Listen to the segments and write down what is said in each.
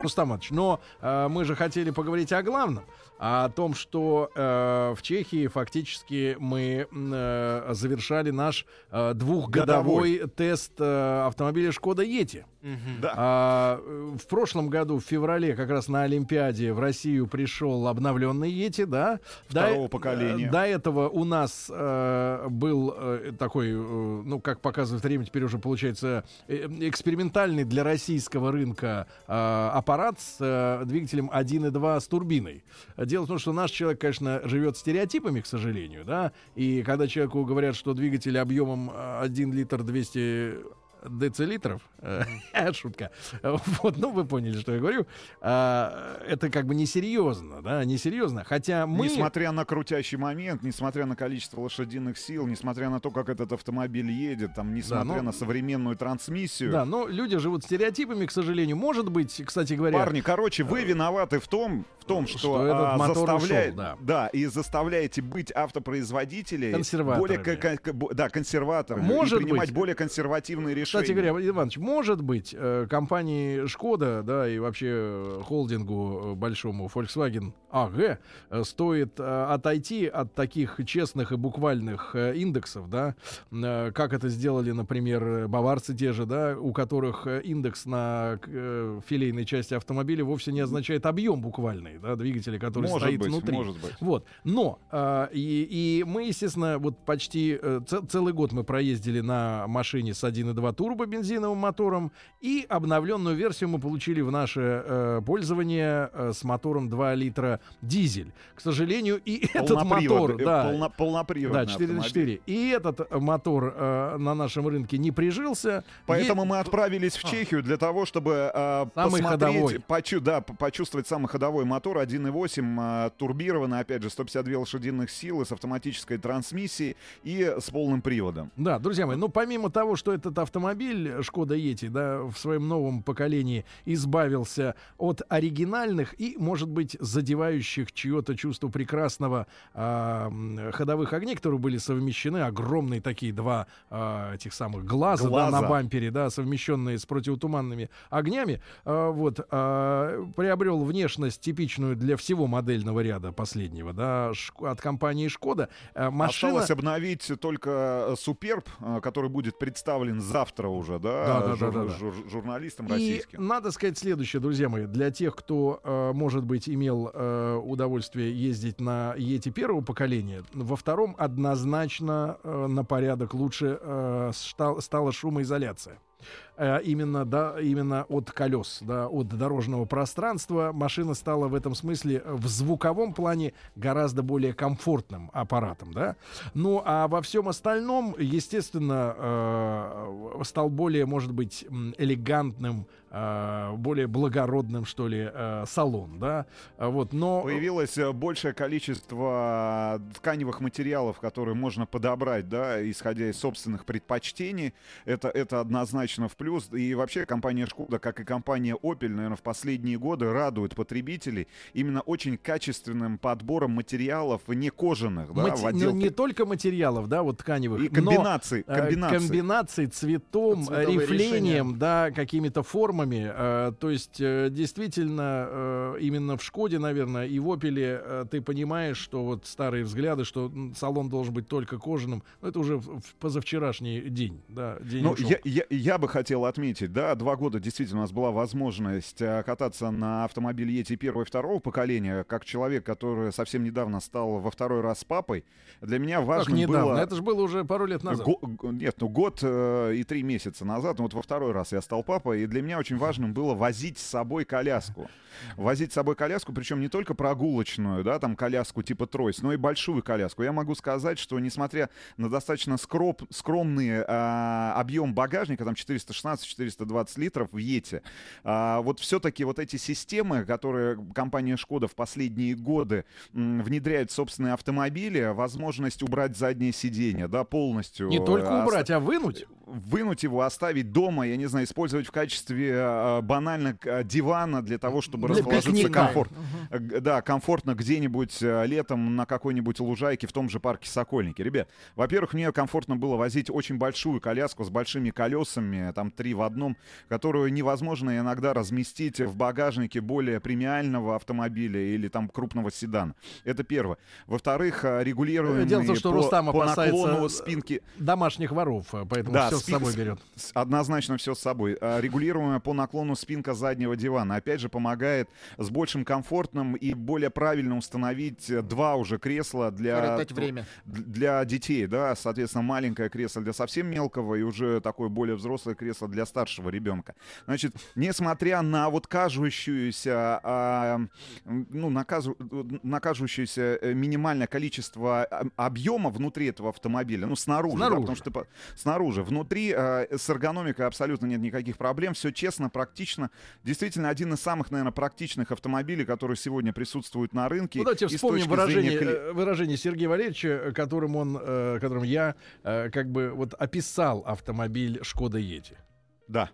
Рустам Иванович, но э, мы же хотели поговорить о главном, о том, что э, в Чехии фактически мы э, завершали наш э, двухгодовой Годовой. тест э, автомобиля Шкода Ети. Да. А, в прошлом году, в феврале, как раз на Олимпиаде в Россию пришел обновленный Ети, да. Второго До- поколения. э, До этого у нас э, был э, такой, э, ну, как показывает время, теперь уже получается э, экспериментальный для российского рынка э, аппарат с э, двигателем 1.2 с турбиной. Дело в том, что наш человек, конечно, живет стереотипами, к сожалению, да, и когда человеку говорят, что двигатель объемом э, 1 литр 200 децилитров, э, шутка, вот, ну вы поняли, что я говорю, А, это как бы несерьезно, да, несерьезно, хотя мы... Несмотря на крутящий момент, несмотря на количество лошадиных сил, несмотря на то, как этот автомобиль едет, там, несмотря ну- на современную трансмиссию. Да, но люди живут стереотипами, к сожалению. Может быть, кстати говоря... Парни, короче, вы виноваты в том, в том, что, Что этот а, заставляет, ушел, да. и заставляете быть автопроизводителей более да, консерваторами Может и принимать быть. более консервативные решения. Кстати говоря, Иванович, может быть, э, компании Шкода, да, и вообще э, холдингу э, большому Volkswagen AG стоит отойти от таких честных и буквальных индексов, да, как это сделали, например, баварцы те же, да, у которых индекс на филейной части автомобиля вовсе не означает объем буквальный, да, двигателя, который может стоит быть, внутри. может быть. Вот. Но и, и мы, естественно, вот почти целый год мы проездили на машине с 1.2 турбо бензиновым мотором, и обновленную версию мы получили в наше э, пользование э, с мотором 2 литра дизель. К сожалению, и этот мотор, э, да, полно- полноприводный да, 4 на автомобиль. 4. И этот мотор э, на нашем рынке не прижился. Поэтому Е- мы отправились в Чехию для того, чтобы э, Самый посмотреть, почу- да, п- почувствовать самый ходовой мотор 1.8, э, турбированный, опять же, 152 лошадиных силы с автоматической трансмиссией и с полным приводом. Да, друзья мои, ну помимо того, что этот автомобиль Шкода Ети, да, в своем новом поколении избавился от оригинальных и, может быть, задевающих чье-то чувство прекрасного м, ходовых огней, которые были совмещены, огромные такие два а, этих самых глаза, да, Глаза. на бампере, да, совмещенные с противотуманными огнями, а, вот, а, приобрел внешность типичную для всего модельного ряда последнего, да, от компании Шкода. А, Машина... Осталось обновить только Суперб, э, который будет представлен завтра уже, да, Да, да, жур- да, да, да. жур- журналистам И российским. надо сказать следующее, друзья мои, для тех, кто, э, может быть, имел э, удовольствие ездить на Ети первого поколения, во втором однозначно э, на порядок лучше э, ста- стала шумоизоляция. Э, именно, да, именно от колес, да, от дорожного пространства машина стала в этом смысле э, в звуковом плане гораздо более комфортным аппаратом, да. Ну, а во всем остальном, естественно, э, стал более, может быть, элегантным, более благородным, что ли, э, салон, да. А Вот, но Появилось э, большее количество тканевых материалов, которые можно подобрать, да, исходя из собственных предпочтений. Это, это однозначно в плюс. И вообще компания Шкода, как и компания Opel, наверное, в последние годы радует потребителей именно очень качественным подбором материалов не кожаных, да, мати- в ну, отделке. не только материалов, да, вот тканевых, И но, комбинаций, э, комбинаций. комбинаций цветом, Цветовые рифлением, да, какими-то формами. Э, то есть, э, действительно, э, именно в Шкоде, наверное, и в Опеле э, ты понимаешь, что вот старые взгляды, что салон должен быть только кожаным, ну, это уже в- в позавчерашний день, да, день Ну, я, я, я бы хотел отметить, да, два года действительно у нас была возможность кататься на автомобиле Ети первого и второго поколения, как человек, который совсем недавно стал во второй раз папой. Для меня Как важно недавно, было... это же было уже пару лет назад. Го- нет, ну год э, и три месяца назад, ну вот во второй раз я стал папой, и для меня очень важным было возить с собой коляску. Возить с собой коляску, причем не только прогулочную, да, там коляску типа тройс, но и большую коляску. Я могу сказать, что несмотря на достаточно скроп, скромный э, объем багажника, там 416-420 литров в Ете, а, вот все-таки вот эти системы, которые компания Шкода в последние годы м, внедряет в собственные автомобили, возможность убрать заднее сиденье, да, полностью. Не только э, убрать, а вынуть. Вынуть его, оставить дома, я не знаю, использовать в качестве э, банально э, дивана для того, чтобы Для расположиться пикника. комфорт, э, г- да, комфортно где-нибудь э, летом на какой-нибудь лужайке в том же парке Сокольники. Ребят, во-первых, мне комфортно было возить очень большую коляску с большими колесами, там три в одном, которую невозможно иногда разместить в багажнике более премиального автомобиля или там крупного седана. Это первое. Во-вторых, э, регулируемые Дело в том, что по, Рустам по опасается, наклону э, спинки Домашних воров, э, поэтому Да, все с собой берет. Однозначно все с собой. Регулируемая по наклону спинка заднего дивана. Опять же, помогает с большим комфортным и более правильно установить э, два уже кресла для, время. для детей. Да? Соответственно, маленькое кресло для совсем мелкого и уже такое более взрослое кресло для старшего ребенка. Значит, несмотря на вот кажущуюся, а, ну, наказу- на кажущееся э, минимальное количество а, объема внутри этого автомобиля, ну, снаружи, да, Снаружи. потому что снаружи. Внутри э, с эргономикой абсолютно нет никаких проблем. Все честно, практично. Действительно, один из самых, наверное, практичных автомобилей, которые сегодня присутствуют на рынке. Ну, давайте вспомним выражение, зрения э, выражение Сергея Валерьевича, э, которым он, э, которым я как бы вот описал автомобиль Шкода Ети. Да.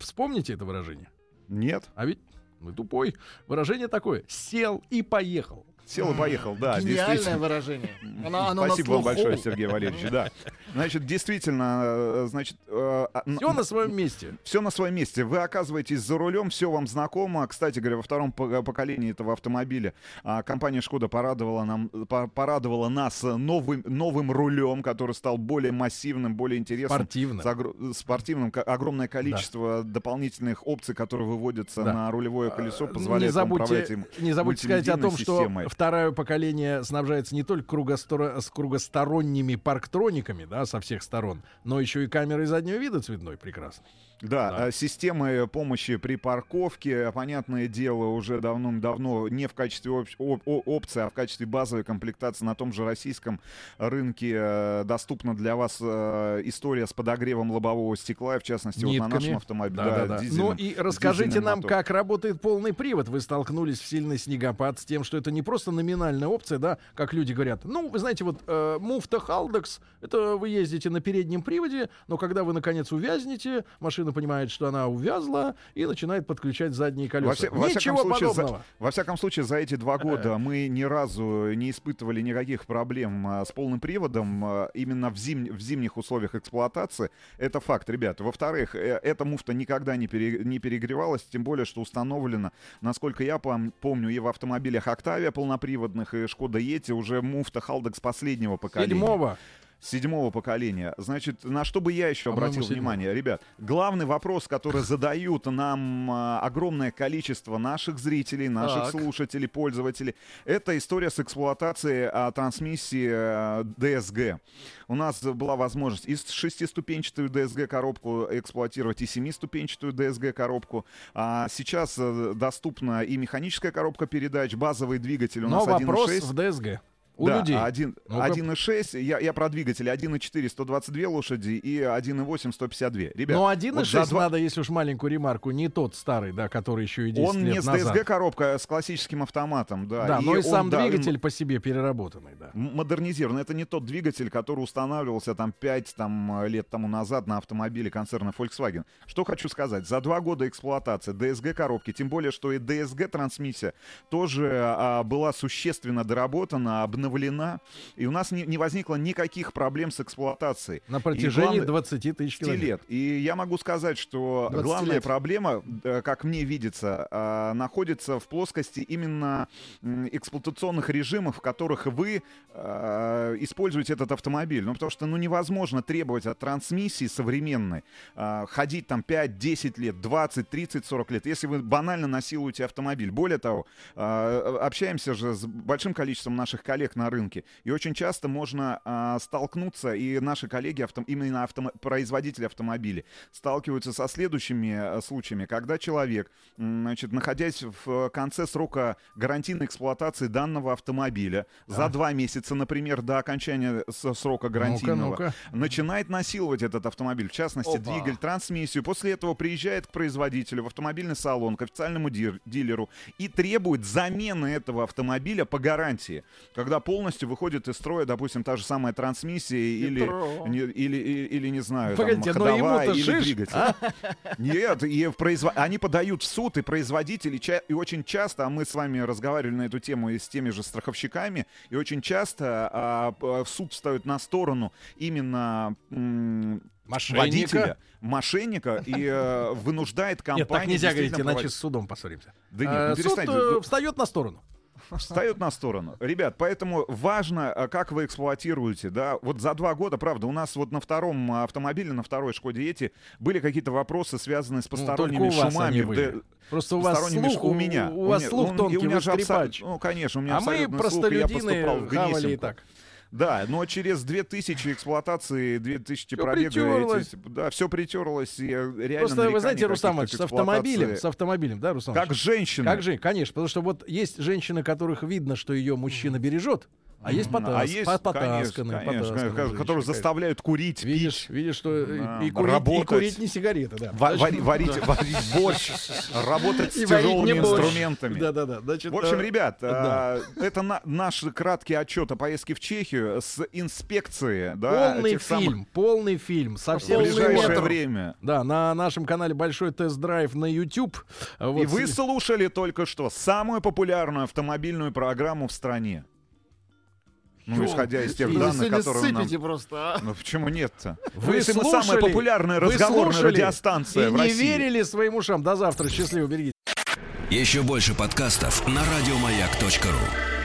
Вспомните это выражение. Нет. А ведь вы тупой. Выражение такое: сел и поехал. Сел и поехал, да. Гениальное выражение. Оно, оно Спасибо вам большое, Сергей Валерьевич. Да. Значит, действительно, э, значит, э, а, Все на своем месте. Все на своем месте. Вы оказываетесь за рулем, все вам знакомо. Кстати говоря, во втором по- поколении этого автомобиля а, компания Шкода порадовала, нам, по- порадовала нас новым, новым рулем, который стал более массивным, более интересным. Спортивно. С огр- спортивным, огромное количество дополнительных опций, которые выводятся Да. на рулевое колесо, Э, позволяют не вам управлять забудьте, им не забудьте сказать о том, что. Второе поколение снабжается не только кругостро- с кругосторонними парктрониками, да, со всех сторон, но еще и камерой заднего вида цветной прекрасно. Да, Да. э, системы помощи при парковке, понятное дело, уже давным-давно не в качестве оп- о- опции, а в качестве базовой комплектации на том же российском рынке э, доступна для вас э, история с подогревом лобового стекла, в частности, вот на Нитками. нашем автомобиле. Да, да, да. дизельном- Ну и расскажите нам, мотором. как работает полный привод. Вы столкнулись в сильный снегопад с тем, что это не просто номинальная опция, да, как люди говорят. Ну, вы знаете, вот э, муфта Халдекс, это вы ездите на переднем приводе, но когда вы наконец увязнете, машина понимает, что она увязла и начинает подключать задние колеса. Во, вся- во всяком Ничего случае, за- во всяком случае, за эти два года мы ни разу не испытывали никаких проблем а, с полным приводом а, именно в, зим- в зимних условиях эксплуатации. Это факт, ребят. Во-вторых, э, эта муфта никогда не, пере- не перегревалась, тем более, что установлена, насколько я пом- помню, и в автомобилях Octavia полноприводных, и Шкода Yeti уже муфта Халдекс последнего поколения. Седьмого. Седьмого поколения. Значит, на что бы я еще По-моему, обратил внимание, ребят? Главный вопрос, который задают нам а, огромное количество наших зрителей, наших Так. слушателей, пользователей, это история с эксплуатацией а, трансмиссии а, DSG. У нас была возможность и шестиступенчатую DSG коробку эксплуатировать, и семиступенчатую DSG коробку. А сейчас э, доступна и механическая коробка передач, базовый двигатель у Но нас вопрос 1.6. в ДСГ. У да, людей. один- Ну-ка. 1.6, я, я про двигатели, 1.4 122 лошади и 1.8 152. Ребят, Но вот 1.6 за два- надо, если уж маленькую ремарку, не тот старый, да, который еще и 10 Он лет не с назад. DSG коробка, а с классическим автоматом, да. Да, но и он, сам да, двигатель по себе переработанный, да. м- модернизирован. Это не тот двигатель, который устанавливался там 5 там, э, лет тому назад на автомобиле концерна Volkswagen. Что хочу сказать. За два года эксплуатации DSG коробки, тем более, что и DSG трансмиссия тоже а, была существенно доработана, обновлена. И у нас не, не возникло никаких проблем с эксплуатацией. На И протяжении главное- 20 тысяч 10 километров. лет. И я могу сказать, что 20 главная лет. проблема, э, как мне видится, э, находится в плоскости именно эксплуатационных режимов, в которых вы э, используете этот автомобиль. Ну, потому что ну, невозможно требовать от трансмиссии современной ходить там 5, 10 лет, 20, 30, 40 лет, если вы банально насилуете автомобиль. Более того, общаемся же с большим количеством наших коллег на рынке, и очень часто можно а, столкнуться, и наши коллеги, авто, именно автомо- производители автомобилей, сталкиваются со следующими а, случаями, когда человек, значит, находясь в конце срока гарантийной эксплуатации данного автомобиля, за два месяца, например, до окончания срока гарантийного, Ну-ка, начинает насиловать этот автомобиль, в частности, Опа. двигатель, трансмиссию. После этого приезжает к производителю в автомобильный салон, к официальному дир- дилеру и требует замены этого автомобиля по гарантии. Когда полностью выходит из строя, допустим, та же самая трансмиссия или, не, или, или, или, не знаю, Погодите, там, ходовая или шиш, двигатель. а? Нет, и в произво- они подают в суд, и производители, ча- и очень часто, а мы с вами разговаривали на эту тему и с теми же страховщиками, и очень часто а, в суд встают на сторону именно м, Мошенника. водителя, мошенника, и э, вынуждает компанию... Нет, так нельзя говорить, иначе проводить- с судом поссоримся. Да нет, ну Суд э, встает на сторону. Встают на сторону. Ребят, поэтому важно, а, как вы эксплуатируете, да. Вот за два года, правда, у нас вот на втором автомобиле, на второй Шкоде Ети, были какие-то вопросы, связанные с Ну, посторонними у вас шумами. они в были. д- Просто у вас слух, у меня. у вас меня- слух он- и тонкий, у меня же абсо-. Ну, конечно, у меня А мы абсолютный слух, и я поступал в хавали и Гнесинку. так. Да, но через 2000 эксплуатации, 2000 Всё пробега, эти- да, все притерлось, и э, реально Просто вы знаете, Рустам с автомобилем, с автомобилем, да, Рустам Как женщина. Как же, конечно, потому что вот есть женщины, которых видно, что ее мужчина бережет, а есть потас, а есть, конечно, конечно, которые заставляют курить, Видишь, пить. видишь, что э, Да, и, курить, и курить не сигареты, да. Ва- Значит, вари- варить, варить борщ, работать с И варить тяжелыми не борщ. инструментами. Да-да-да. Значит, В общем, э, ребят, да. а, это на- наш краткий отчет о поездке в Чехию с инспекции. Да, полный тех самых- фильм, полный фильм, в совсем ближайшее метр. время. Да, на нашем канале большой тест-драйв на YouTube. Вот. И вы слушали только что самую популярную автомобильную программу в стране. Ну, исходя из тех данных, которые нам... просто, а? Ну почему нет-то? Вы Если мы слушали, самая популярная разговорная слушали радиостанция и в не России. верили своим ушам. До завтра. Счастливо, берегите. Еще больше подкастов на радиомаяк.ру.